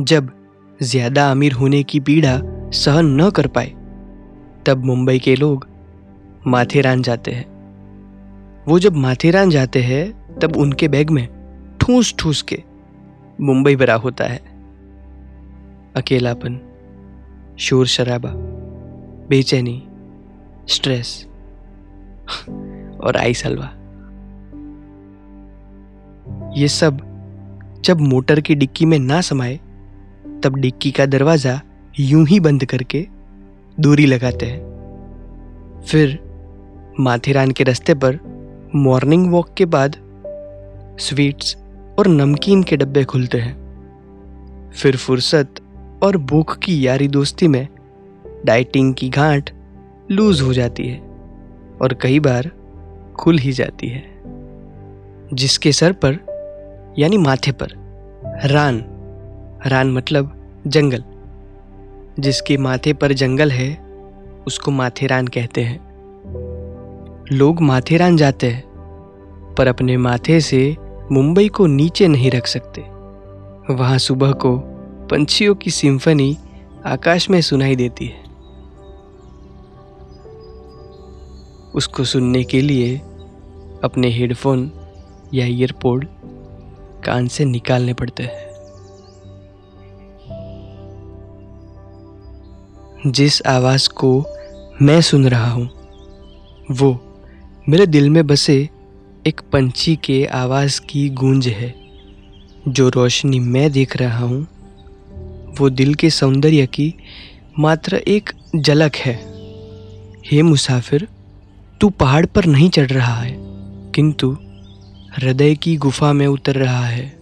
जब ज़्यादा अमीर होने की पीड़ा सहन न कर पाए, तब मुंबई के लोग माथेरान जाते हैं। वो जब माथेरान जाते हैं, तब उनके बैग में ठूस ठूस के मुंबई भरा होता है। अकेलापन, शोर शराबा, बेचैनी, स्ट्रेस और आइस हलवा ये सब जब मोटर की डिक्की में ना समाए तब डिक्की का दरवाज़ा यूँ ही बंद करके दूरी लगाते हैं। फिर माथेरान के रास्ते पर मॉर्निंग वॉक के बाद स्वीट्स और नमकीन के डब्बे खुलते हैं। फिर फुर्सत और भूख की यारी दोस्ती में डाइटिंग की घाट लूज हो जाती है और कई बार खुल ही जाती है, जिसके सर पर, यानी माथे पर, रान रान मतलब जंगल। जिसके माथे पर जंगल है, उसको माथेरान कहते हैं। लोग माथेरान जाते हैं, पर अपने माथे से मुंबई को नीचे नहीं रख सकते। वहाँ सुबह को पंछियों की सिम्फनी आकाश में सुनाई देती है। उसको सुनने के लिए अपने हेडफोन या ईयरपोड कान से निकालने पड़ते हैं। जिस आवाज़ को मैं सुन रहा हूँ, वो मेरे दिल में बसे एक पंछी के आवाज़ की गूंज है। जो रोशनी मैं देख रहा हूँ, वो दिल के सौंदर्य की मात्र एक झलक है। हे मुसाफिर, तू पहाड़ पर नहीं चढ़ रहा है, किंतु हृदय की गुफा में उतर रहा है।